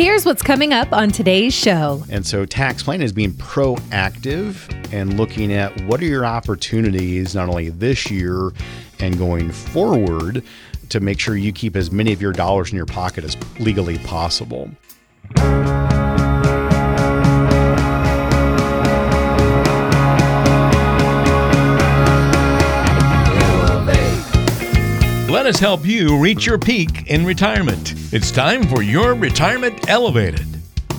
Here's what's coming up on today's show. And so, tax planning is being proactive and looking at what are your opportunities, not only this year and going forward, to make sure you keep as many of your dollars in your pocket as legally possible. Us help you reach your peak in retirement. It's time for your Retirement Elevated.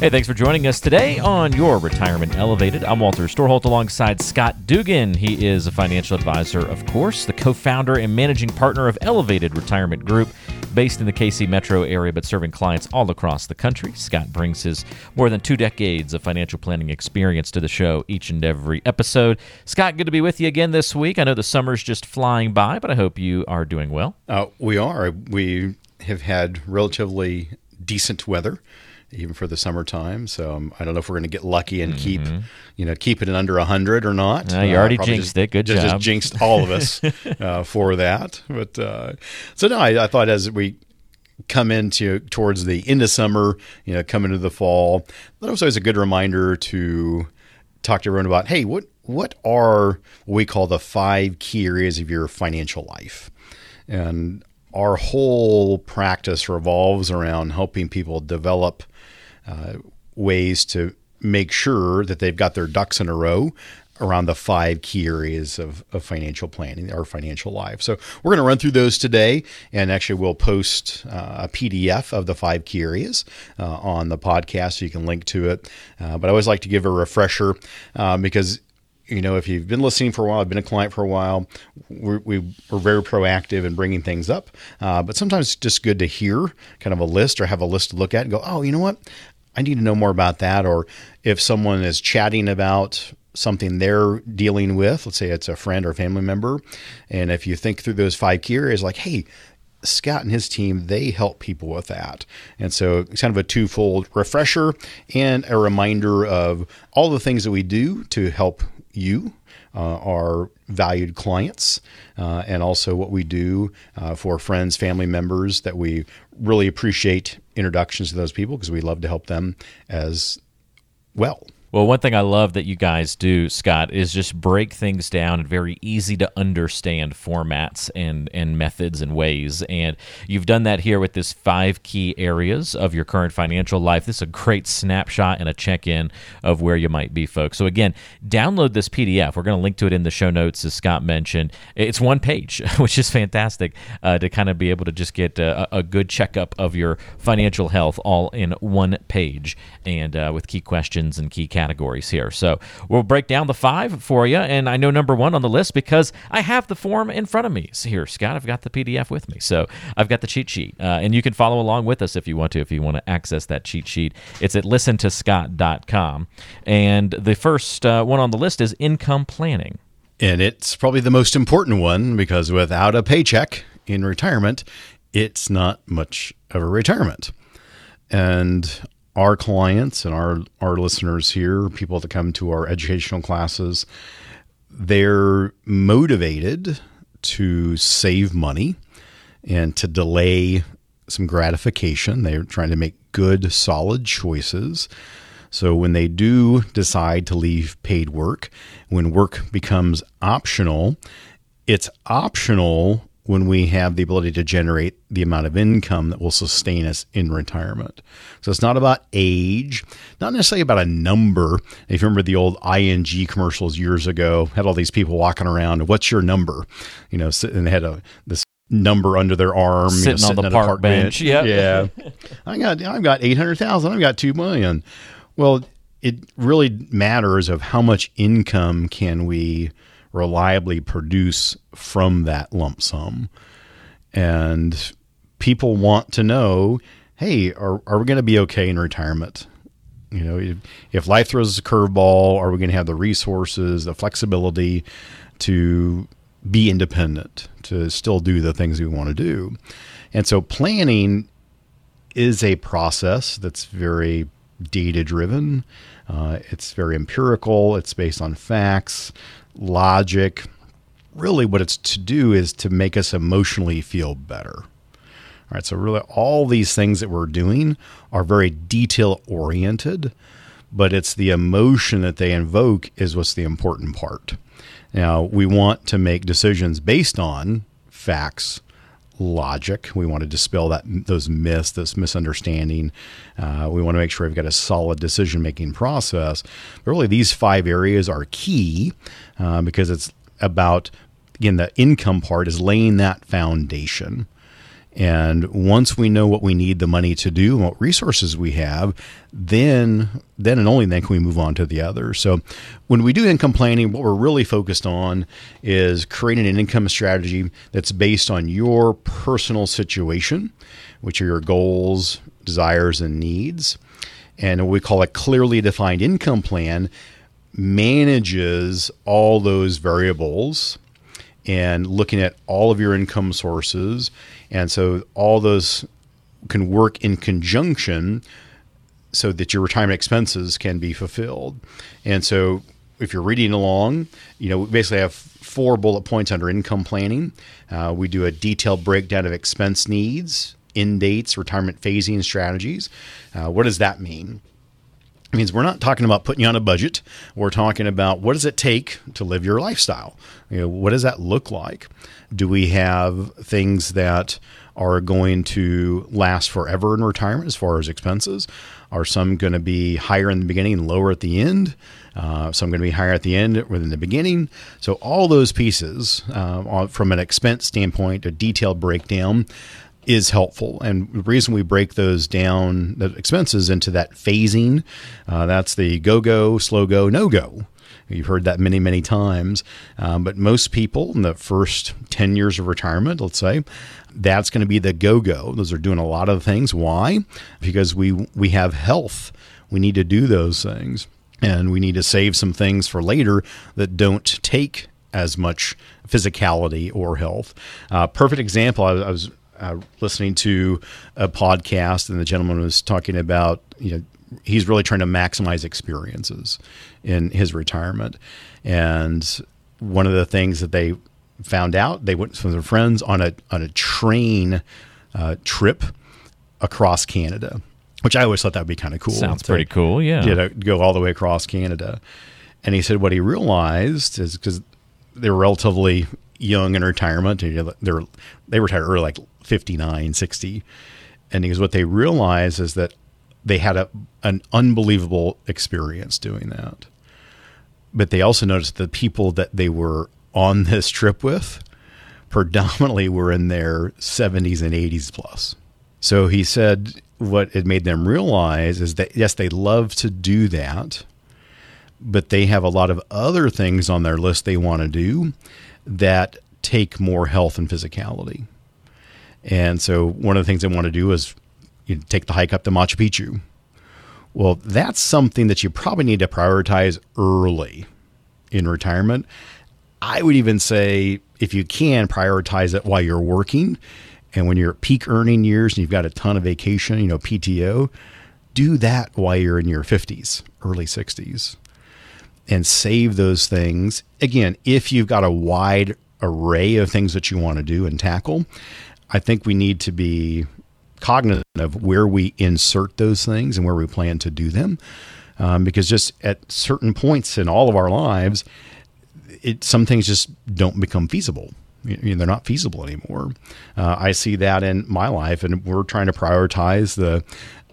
Hey, thanks for joining us today on Your Retirement Elevated. I'm Walter Storholt alongside Scott Dougan. He is a financial advisor, of course, the co founder and managing partner of Elevated Retirement Group, based in the KC metro area but serving clients all across the country. Scott brings his more than two decades of financial planning experience to the show each and every episode. Scott, good to be with you again this week. I know the summer's just flying by, but I hope you are doing well. Uh, we are. We have had relatively decent weather even for the summertime. So um, I don't know if we're going to get lucky and keep, Mm-hmm. you know, keep it at under hundred or not. Uh, you already probably jinxed it. Good just, job. Just jinxed all of us uh, for that. But uh, so no, I, I thought as we come into towards the end of summer, you know, come into the fall, that was always a good reminder to talk to everyone about, hey, what what are what we call the five key areas of your financial life, and our whole practice revolves around helping people develop uh, ways to make sure that they've got their ducks in a row around the five key areas of, of financial planning or financial life. So we're going to run through those today, and actually we'll post uh, a PDF of the five key areas uh, on the podcast, so you can link to it. Uh, but I always like to give a refresher um, because you know, if you've been listening for a while, I've been a client for a while, we're, we're very proactive in bringing things up. Uh, but sometimes it's just good to hear kind of a list or have a list to look at and go, oh, you know what? I need to know more about that. Or if someone is chatting about something they're dealing with, let's say it's a friend or family member, and if you think through those five key areas, like, hey, Scott and his team, they help people with that. And so it's kind of a twofold refresher and a reminder of all the things that we do to help you, uh, our valued clients, uh, and also what we do uh, for friends, family members that we really appreciate introductions to those people because we love to help them as well. Well, one thing I love that you guys do, Scott, is just break things down in very easy to understand formats and, and methods and ways. And you've done that here with this five key areas of your current financial life. This is a great snapshot and a check in of where you might be, folks. So, again, download this PDF. We're going to link to it in the show notes, as Scott mentioned. It's one page, which is fantastic uh, to kind of be able to just get a, a good checkup of your financial health all in one page and uh, with key questions and key categories here. So we'll break down the five for you. And I know number one on the list because I have the form in front of me. So here, Scott, I've got the PDF with me. So I've got the cheat sheet. Uh, and you can follow along with us if you want to, if you want to access that cheat sheet. It's at listentoscott.com. And the first uh, one on the list is income planning. And it's probably the most important one because without a paycheck in retirement, it's not much of a retirement. And our clients and our, our listeners here, people that come to our educational classes, they're motivated to save money and to delay some gratification. They're trying to make good, solid choices. So when they do decide to leave paid work, when work becomes optional, it's optional when we have the ability to generate the amount of income that will sustain us in retirement. So it's not about age, not necessarily about a number. If you remember the old ING commercials years ago, had all these people walking around, what's your number? You know, and they had a this number under their arm, sitting, you know, on the park, park bench. bench. Yep. Yeah. I got I've got 800,000, I've got 2 million. Well, it really matters of how much income can we reliably produce from that lump sum. And people want to know, hey, are, are we going to be okay in retirement? You know, if, if life throws us a curveball, are we going to have the resources, the flexibility to be independent, to still do the things we want to do? And so planning is a process that's very data driven. Uh, it's very empirical. It's based on facts, logic. Really, what it's to do is to make us emotionally feel better. All right, So really, all these things that we're doing are very detail oriented, but it's the emotion that they invoke is what's the important part. Now, we want to make decisions based on facts, logic. We want to dispel that those myths, this misunderstanding. Uh, we want to make sure we've got a solid decision making process. But really, these five areas are key uh, because it's about again the income part is laying that foundation. And once we know what we need the money to do and what resources we have, then then and only then can we move on to the other. So when we do income planning, what we're really focused on is creating an income strategy that's based on your personal situation, which are your goals, desires, and needs. And what we call a clearly defined income plan manages all those variables and looking at all of your income sources. And so all those can work in conjunction so that your retirement expenses can be fulfilled. And so if you're reading along, you know, we basically have four bullet points under income planning. Uh, we do a detailed breakdown of expense needs, end dates, retirement phasing strategies. Uh, what does that mean? It means we're not talking about putting you on a budget. We're talking about what does it take to live your lifestyle? You know, what does that look like? Do we have things that are going to last forever in retirement as far as expenses? Are some going to be higher in the beginning and lower at the end? Uh, some going to be higher at the end than the beginning. So all those pieces, uh, from an expense standpoint, a detailed breakdown is helpful. And the reason we break those down, the expenses into that phasing, uh, that's the go go, slow go, no go. You've heard that many, many times. Um, but most people in the first 10 years of retirement, let's say, that's going to be the go go. Those are doing a lot of things. Why? Because we, we have health. We need to do those things. And we need to save some things for later that don't take as much physicality or health. Uh, perfect example. I, I was uh, listening to a podcast, and the gentleman was talking about you know he's really trying to maximize experiences in his retirement, and one of the things that they found out they went with their friends on a on a train uh, trip across Canada, which I always thought that would be kind of cool. Sounds to, pretty cool, yeah. You know, go all the way across Canada, and he said what he realized is because they're relatively young in retirement, they're they retired early, like 59, 60. And because what they realized is that they had a, an unbelievable experience doing that. But they also noticed the people that they were on this trip with predominantly were in their 70s and 80s plus. So he said what it made them realize is that, yes, they love to do that, but they have a lot of other things on their list they want to do that take more health and physicality. And so one of the things they want to do is you know, take the hike up to Machu Picchu. Well, that's something that you probably need to prioritize early in retirement. I would even say if you can prioritize it while you're working and when you're peak earning years and you've got a ton of vacation, you know, PTO, do that while you're in your 50s, early 60s and save those things. Again, if you've got a wide array of things that you want to do and tackle, I think we need to be cognizant of where we insert those things and where we plan to do them. Um, because just at certain points in all of our lives, it, some things just don't become feasible. You know, they're not feasible anymore. Uh, I see that in my life, and we're trying to prioritize the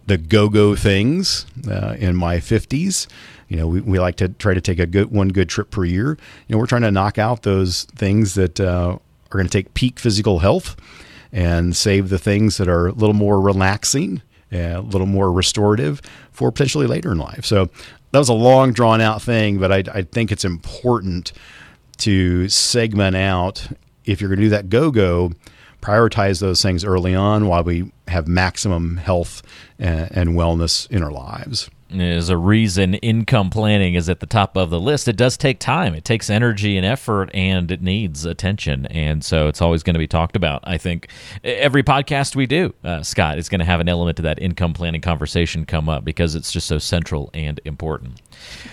the go go things uh, in my fifties. You know, we, we like to try to take a good one good trip per year. You know, we're trying to knock out those things that uh, are going to take peak physical health and save the things that are a little more relaxing, a little more restorative for potentially later in life. So that was a long, drawn out thing, but I, I think it's important to segment out if you're going to do that go go, prioritize those things early on while we have maximum health and, and wellness in our lives is a reason income planning is at the top of the list. It does take time. It takes energy and effort and it needs attention. And so it's always going to be talked about. I think every podcast we do, uh, Scott, is going to have an element of that income planning conversation come up because it's just so central and important.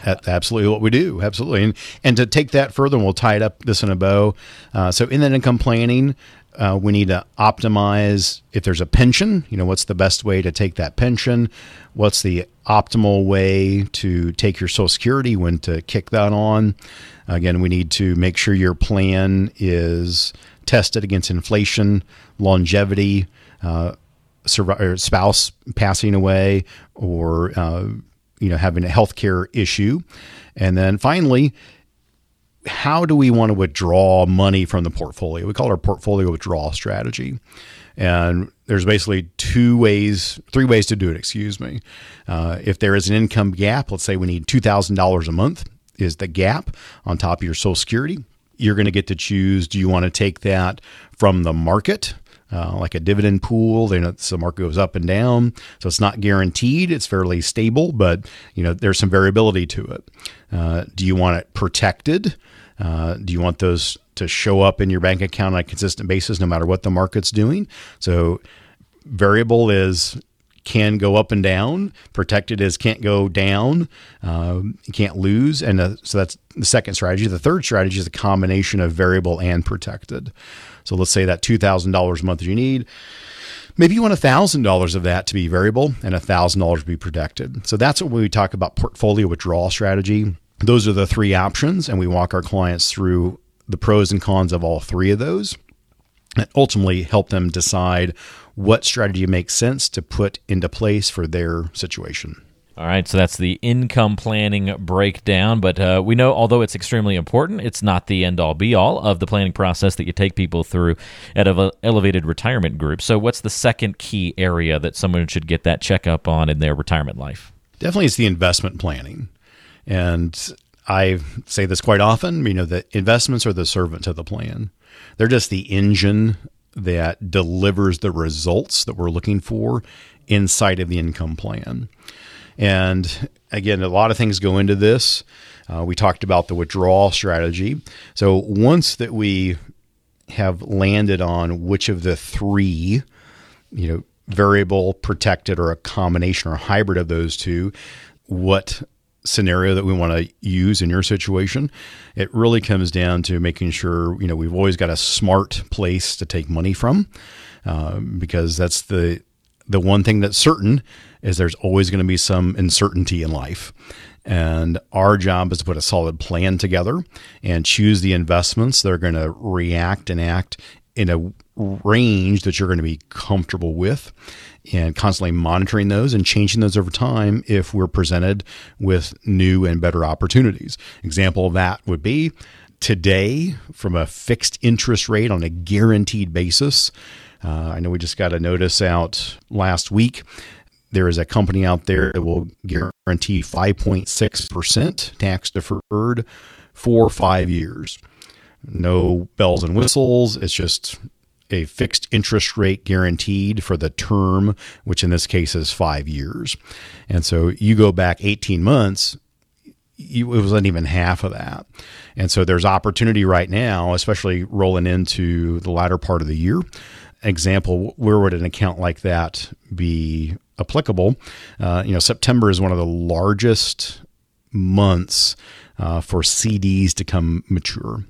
That's absolutely what we do. Absolutely. And, and to take that further, and we'll tie it up this in a bow. Uh, so in that income planning, Uh, we need to optimize if there's a pension, you know, what's the best way to take that pension? What's the optimal way to take your Social Security, when to kick that on? Again, we need to make sure your plan is tested against inflation, longevity, uh, spouse passing away, or uh, you know having a healthcare issue, and then finally, how do we want to withdraw money from the portfolio? We call it our portfolio withdrawal strategy. And there's basically two ways, three ways to do it, excuse me. Uh, if there is an income gap, let's say we need $2,000 a month, is the gap on top of your Social Security. You're going to get to choose do you want to take that from the market? Uh, like a dividend pool. Then the market goes up and down, so it's not guaranteed. It's fairly stable, but you know there's some variability to it. Uh, do you want it protected? Uh, do you want those to show up in your bank account on a consistent basis, no matter what the market's doing? So variable is can go up and down. Protected is can't go down, uh, can't lose, and uh, so that's the second strategy. The third strategy is a combination of variable and protected. So let's say that two thousand dollars a month you need. Maybe you want thousand dollars of that to be variable and thousand dollars to be protected. So that's what we talk about portfolio withdrawal strategy. Those are the three options, and we walk our clients through the pros and cons of all three of those and ultimately help them decide what strategy makes sense to put into place for their situation. All right, so that's the income planning breakdown. But uh, we know, although it's extremely important, it's not the end all be all of the planning process that you take people through at an elevated retirement group. So, what's the second key area that someone should get that checkup on in their retirement life? Definitely, it's the investment planning. And I say this quite often you know, the investments are the servant to the plan, they're just the engine that delivers the results that we're looking for inside of the income plan. And again, a lot of things go into this. Uh, we talked about the withdrawal strategy. So once that we have landed on which of the three, you know, variable, protected, or a combination or a hybrid of those two, what scenario that we want to use in your situation. It really comes down to making sure you know we've always got a smart place to take money from, uh, because that's the the one thing that's certain is there's always going to be some uncertainty in life. And our job is to put a solid plan together and choose the investments that are going to react and act in a range that you're going to be comfortable with and constantly monitoring those and changing those over time if we're presented with new and better opportunities. Example of that would be today from a fixed interest rate on a guaranteed basis. Uh, I know we just got a notice out last week. There is a company out there that will guarantee 5.6% tax deferred for five years. No bells and whistles. It's just a fixed interest rate guaranteed for the term, which in this case is five years. And so you go back 18 months, you, it wasn't even half of that. And so there's opportunity right now, especially rolling into the latter part of the year. Example, where would an account like that be applicable? Uh, you know, September is one of the largest months uh, for CDs to come mature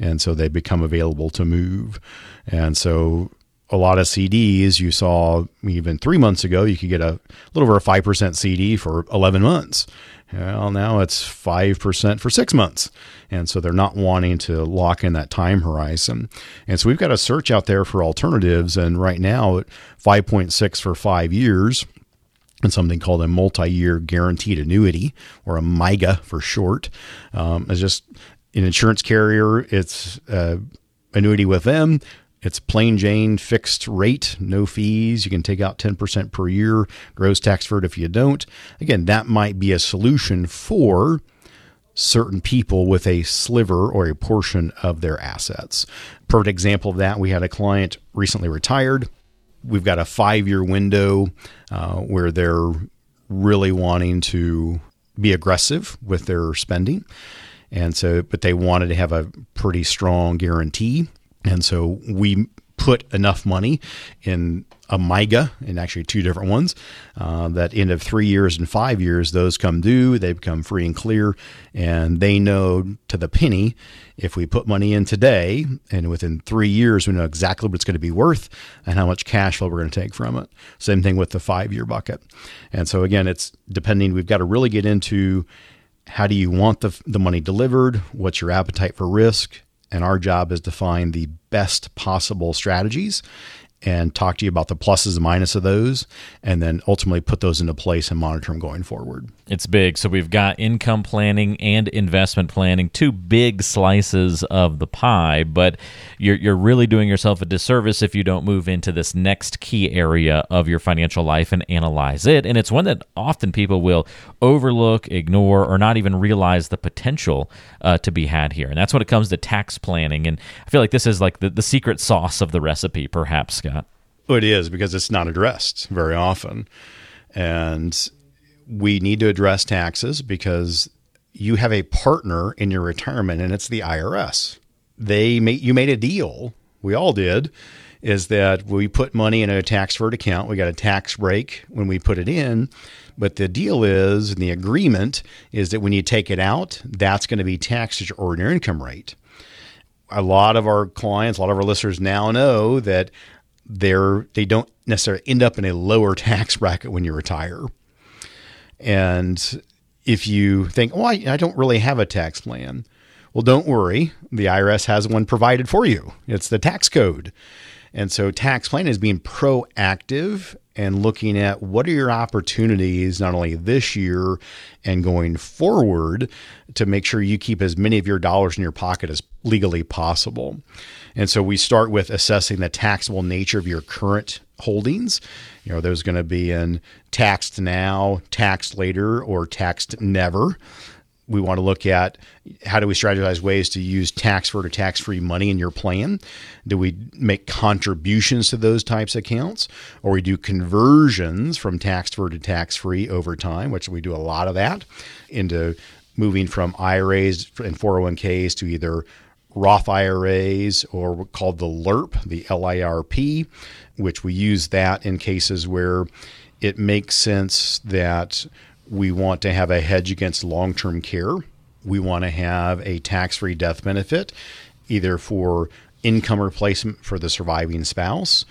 and so they become available to move. And so a lot of CDs you saw even three months ago, you could get a little over a 5% CD for 11 months. Well, now it's 5% for six months. And so they're not wanting to lock in that time horizon. And so we've got a search out there for alternatives. And right now, at 5.6 for five years and something called a multi-year guaranteed annuity or a MYGA for short um, is just an insurance carrier, it's uh, annuity with them. It's plain Jane fixed rate, no fees. You can take out 10% per year, gross tax deferred if you don't. Again, that might be a solution for certain people with a sliver or a portion of their assets. Perfect example of that, we had a client recently retired. We've got a five year window uh, where they're really wanting to be aggressive with their spending. And so, but they wanted to have a pretty strong guarantee. And so we put enough money in a MYGA, and actually two different ones, uh, that end of three years and five years, those come due, they become free and clear, and they know to the penny if we put money in today, and within three years, we know exactly what it's going to be worth and how much cash flow we're going to take from it. Same thing with the five year bucket. And so, again, it's depending, we've got to really get into how do you want the, the money delivered? What's your appetite for risk? And our job is to find the best possible strategies and talk to you about the pluses and minuses of those, and then ultimately put those into place and monitor them going forward. It's big. So we've got income planning and investment planning, two big slices of the pie, but you're, you're really doing yourself a disservice if you don't move into this next key area of your financial life and analyze it. And it's one that often people will overlook, ignore, or not even realize the potential uh, to be had here. And that's when it comes to tax planning. And I feel like this is like the, the secret sauce of the recipe, perhaps, it is because it's not addressed very often. And we need to address taxes because you have a partner in your retirement and it's the IRS. They made you made a deal. We all did is that we put money in a tax deferred account. We got a tax break when we put it in. But the deal is, and the agreement is that when you take it out, that's going to be taxed at your ordinary income rate. A lot of our clients, a lot of our listeners now know that they're they don't necessarily end up in a lower tax bracket when you retire. And if you think, oh, I, I don't really have a tax plan, well, don't worry. The IRS has one provided for you. It's the tax code. And so tax planning is being proactive and looking at what are your opportunities not only this year and going forward to make sure you keep as many of your dollars in your pocket as legally possible. And so we start with assessing the taxable nature of your current holdings. You know, there's going to be in taxed now, taxed later, or taxed never. We want to look at how do we strategize ways to use tax for or tax free money in your plan? Do we make contributions to those types of accounts? Or we do conversions from tax deferred to tax free over time, which we do a lot of that, into moving from IRAs and 401ks to either Roth IRAs or called the LIRP, the LIRP, which we use that in cases where it makes sense that we want to have a hedge against long term care. We want to have a tax free death benefit, either for income replacement for the surviving spouse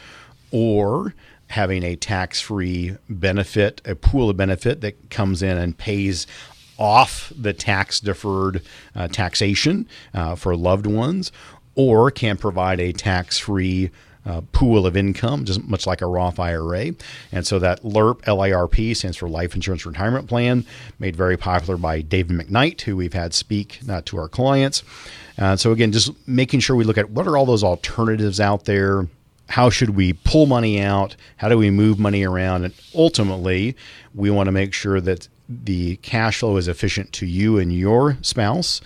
or having a tax free benefit, a pool of benefit that comes in and pays off the tax deferred uh, taxation uh, for loved ones, or can provide a tax free uh, pool of income, just much like a Roth IRA. And so that LIRP, LIRP, stands for Life Insurance Retirement Plan, made very popular by David McKnight, who we've had speak uh, to our clients. Uh, so again, just making sure we look at what are all those alternatives out there. How should we pull money out? How do we move money around? And ultimately, we want to make sure that the cash flow is efficient to you and your spouse.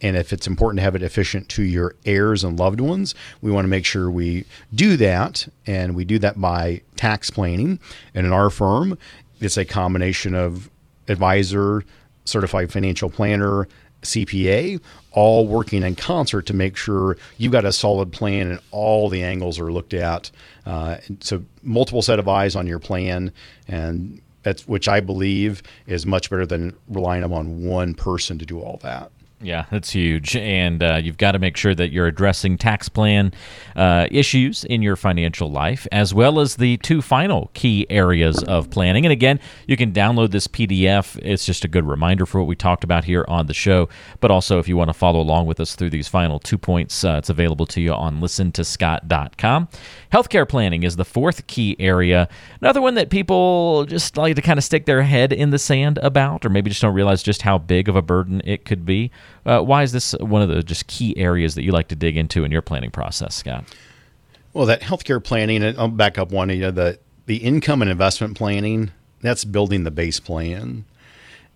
And if it's important to have it efficient to your heirs and loved ones, we want to make sure we do that. And we do that by tax planning. And in our firm, it's a combination of advisor, certified financial planner, CPA, all working in concert to make sure you've got a solid plan and all the angles are looked at. Uh, so, multiple set of eyes on your plan, and that's which I believe is much better than relying on one person to do all that. Yeah, that's huge. And uh, you've got to make sure that you're addressing tax plan uh, issues in your financial life, as well as the two final key areas of planning. And again, you can download this PDF. It's just a good reminder for what we talked about here on the show. But also, if you want to follow along with us through these final two points, uh, it's available to you on listentoscott.com. Healthcare planning is the fourth key area. Another one that people just like to kind of stick their head in the sand about, or maybe just don't realize just how big of a burden it could be. Uh, why is this one of the just key areas that you like to dig into in your planning process, Scott? Well, that healthcare planning, and I'll back up one. You know, the the income and investment planning. That's building the base plan,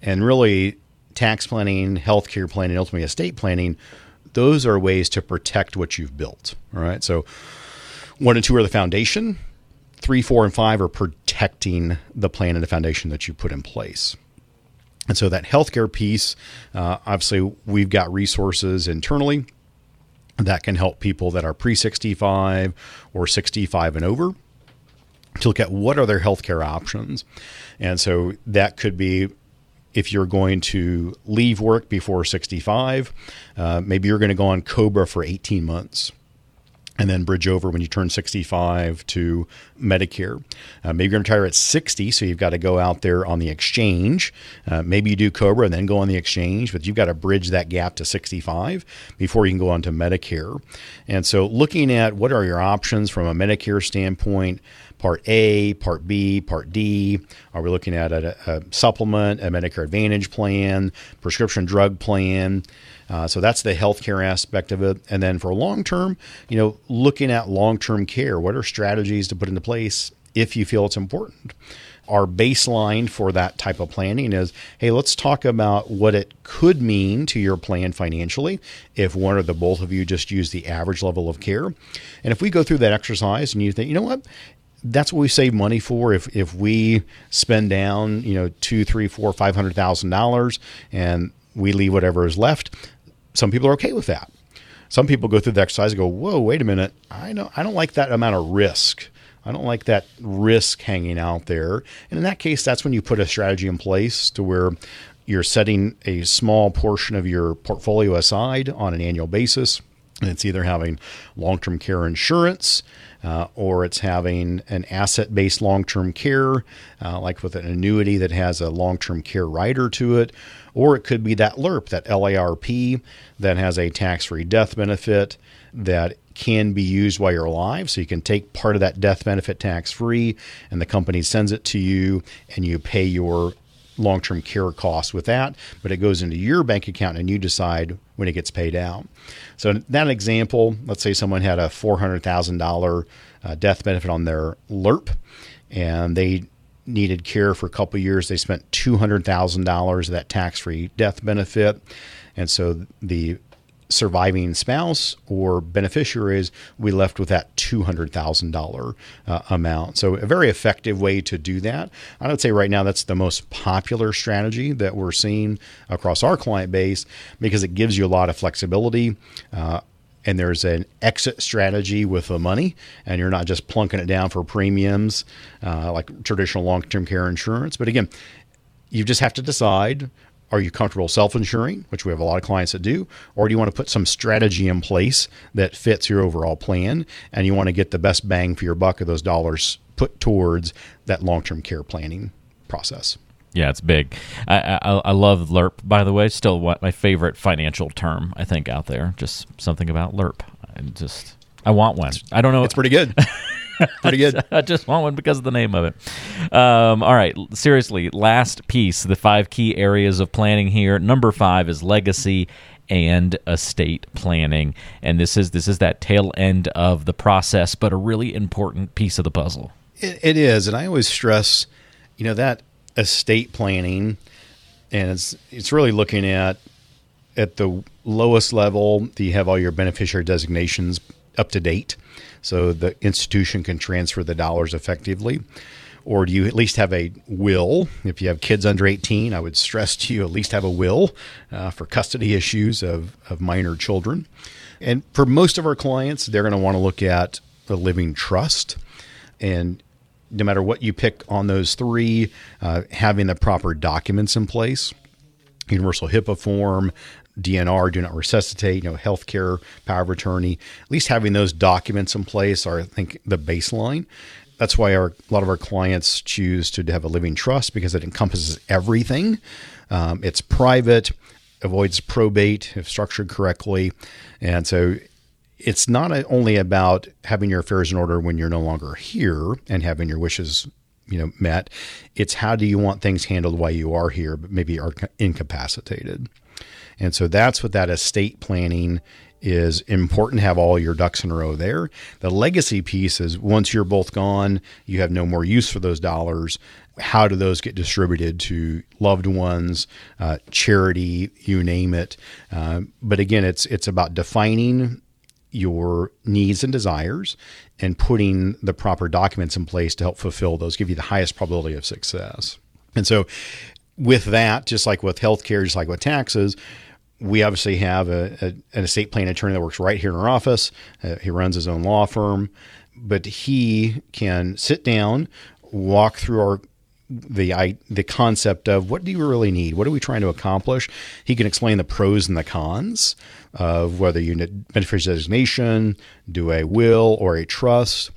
and really tax planning, healthcare planning, ultimately estate planning. Those are ways to protect what you've built. All right, so one and two are the foundation. Three, four, and five are protecting the plan and the foundation that you put in place. And so that healthcare piece, uh, obviously, we've got resources internally that can help people that are pre 65 or 65 and over to look at what are their healthcare options. And so that could be if you're going to leave work before 65, uh, maybe you're going to go on COBRA for 18 months and then bridge over when you turn 65 to Medicare. Uh, maybe you're going to retire at 60, so you've got to go out there on the exchange. Uh, maybe you do COBRA and then go on the exchange, but you've got to bridge that gap to 65 before you can go on to Medicare. And so, looking at what are your options from a Medicare standpoint, Part A, Part B, Part D? Are we looking at a, a supplement, a Medicare Advantage plan, prescription drug plan? Uh, so that's the healthcare aspect of it. And then for long term, you know, looking at long term care, what are strategies to put into place if you feel it's important? Our baseline for that type of planning is hey, let's talk about what it could mean to your plan financially if one or the both of you just use the average level of care. And if we go through that exercise and you think, you know what, that's what we save money for. If if we spend down, you know, two, three, four, five hundred thousand dollars, and we leave whatever is left, some people are okay with that. Some people go through the exercise and go, "Whoa, wait a minute! I know I don't like that amount of risk. I don't like that risk hanging out there." And in that case, that's when you put a strategy in place to where you're setting a small portion of your portfolio aside on an annual basis. It's either having long term care insurance uh, or it's having an asset based long term care, uh, like with an annuity that has a long term care rider to it, or it could be that LIRP, that LARP, that has a tax free death benefit that can be used while you're alive. So you can take part of that death benefit tax free, and the company sends it to you, and you pay your long term care costs with that, but it goes into your bank account and you decide when it gets paid out. So, that example, let's say someone had a $400,000 uh, death benefit on their LIRP and they needed care for a couple years. They spent $200,000 of that tax free death benefit. And so the surviving spouse or beneficiaries, we left with that $200,000 uh, amount. So, a very effective way to do that. I would say right now that's the most popular strategy that we're seeing across our client base because it gives you a lot of flexibility. Uh, and there's an exit strategy with the money, and you're not just plunking it down for premiums uh, like traditional long term care insurance. But again, you just have to decide are you comfortable self insuring, which we have a lot of clients that do, or do you want to put some strategy in place that fits your overall plan and you want to get the best bang for your buck of those dollars put towards that long term care planning process? Yeah, it's big. I, I, I love LIRP, by the way. Still, what my favorite financial term I think out there. Just something about LIRP. I just I want one. I don't know. It's pretty good. pretty good. I just want one because of the name of it. Um, all right, seriously, last piece, the five key areas of planning here. Number five is legacy and estate planning, and this is this is that tail end of the process, but a really important piece of the puzzle. it, it is, and I always stress, you know, that estate planning, and it's it's really looking at at the lowest level. Do you have all your beneficiary designations up to date, so the institution can transfer the dollars effectively. Or do you at least have a will? If you have kids under 18, I would stress to you at least have a will uh, for custody issues of, of minor children. And for most of our clients, they're going to want to look at a living trust. And no matter what you pick on those three, uh, having the proper documents in place, universal HIPAA form, DNR, do not resuscitate, you know, healthcare, power of attorney, at least having those documents in place are, I think, the baseline. That's why our, a lot of our clients choose to have a living trust because it encompasses everything. Um, it's private, avoids probate if structured correctly. And so it's not only about having your affairs in order when you're no longer here and having your wishes you know met it's how do you want things handled while you are here but maybe are incapacitated and so that's what that estate planning is important to have all your ducks in a row there. The legacy piece is once you're both gone, you have no more use for those dollars. How do those get distributed to loved ones, uh, charity, you name it? Uh, but again, it's it's about defining your needs and desires and putting the proper documents in place to help fulfill those, give you the highest probability of success. And so, with that, just like with healthcare, just like with taxes, we obviously have a, a, an estate plan attorney that works right here in our office. Uh, he runs his own law firm, but he can sit down, walk through our the I, the concept of what do you really need? What are we trying to accomplish? He can explain the pros and the cons of whether you need beneficiary designation, do a will or a trust,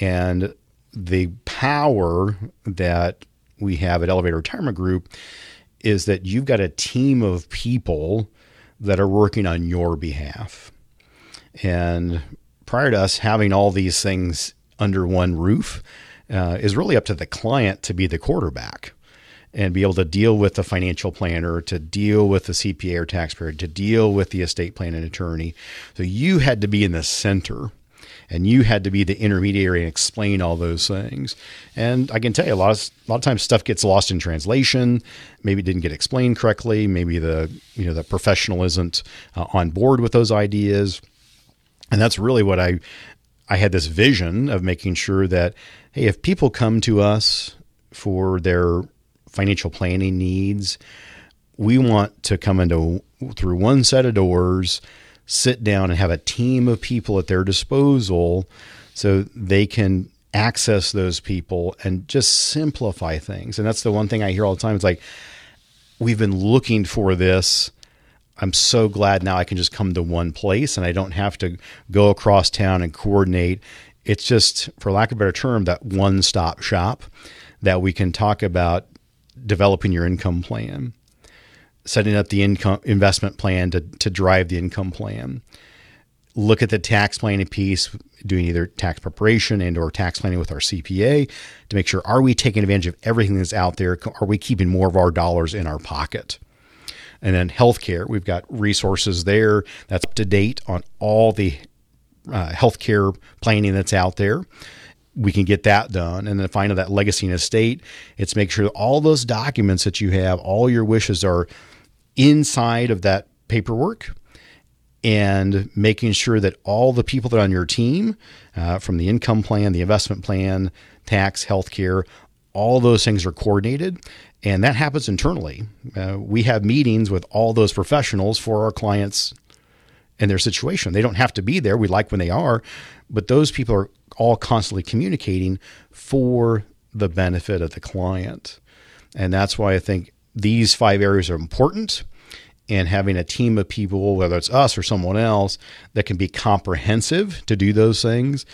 and the power that we have at Elevated Retirement Group is that you've got a team of people that are working on your behalf. And prior to us having all these things under one roof, uh, is really up to the client to be the quarterback and be able to deal with the financial planner, to deal with the CPA or taxpayer, to deal with the estate planning attorney. So you had to be in the center and you had to be the intermediary and explain all those things. And I can tell you a lot of a lot of times stuff gets lost in translation. Maybe it didn't get explained correctly. Maybe the you know the professional isn't uh, on board with those ideas. And that's really what I I had this vision of making sure that hey, if people come to us for their financial planning needs, we want to come into through one set of doors sit down and have a team of people at their disposal so they can access those people and just simplify things. And that's the one thing I hear all the time. It's like, we've been looking for this. I'm so glad now I can just come to one place and I don't have to go across town and coordinate. It's just, for lack of a better term, that one stop shop that we can talk about developing your income plan setting up the income investment plan to, to drive the income plan. Look at the tax planning piece doing either tax preparation and or tax planning with our cpa to make sure are we taking advantage of everything that's out there? Are we keeping more of our dollars in our pocket? And then healthcare we've got resources there that's up to date on all the uh, healthcare planning that's out there. We can get that done. And then finally, that legacy and estate, it's make sure all those documents that you have, all your wishes are inside of that paperwork and making sure that all the people that are on your team, uh, from the income plan, the investment plan, tax, healthcare, all those things are coordinated. And that happens internally. Uh, we have meetings with all those professionals for our clients and their situation. They don't have to be there. We like when they are, but those people are all constantly communicating for the benefit of the client. And that's why I think these five areas are important and having a team of people, whether it's us or someone else, that can be comprehensive to do those things.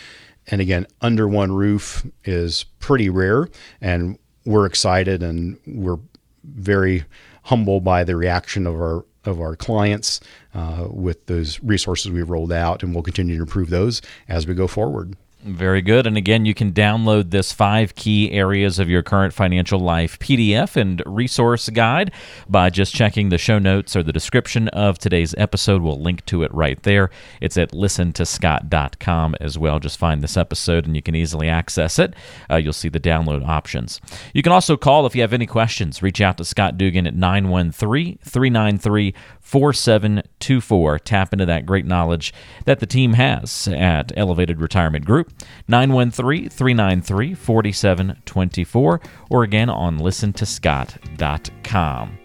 And again, under one roof is pretty rare. And we're excited and we're very humble by the reaction of our of our clients uh, with those resources we've rolled out, and we'll continue to improve those as we go forward. Very good. And again, you can download this five key areas of your current financial life PDF and resource guide by just checking the show notes or the description of today's episode. We'll link to it right there. It's at listentoscott.com as well. Just find this episode and you can easily access it. Uh, you'll see the download options. You can also call if you have any questions. Reach out to Scott Dougan at 913 393 4724. Tap into that great knowledge that the team has at Elevated Retirement Group. 913 393 4724 or again on listentoscott.com.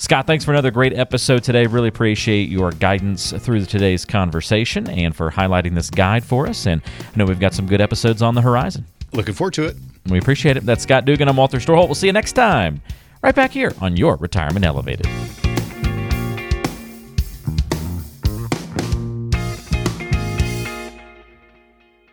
Scott, thanks for another great episode today. Really appreciate your guidance through today's conversation and for highlighting this guide for us. And I know we've got some good episodes on the horizon. Looking forward to it. We appreciate it. That's Scott Dougan. I'm Walter Storholt. We'll see you next time, right back here on your Retirement Elevated.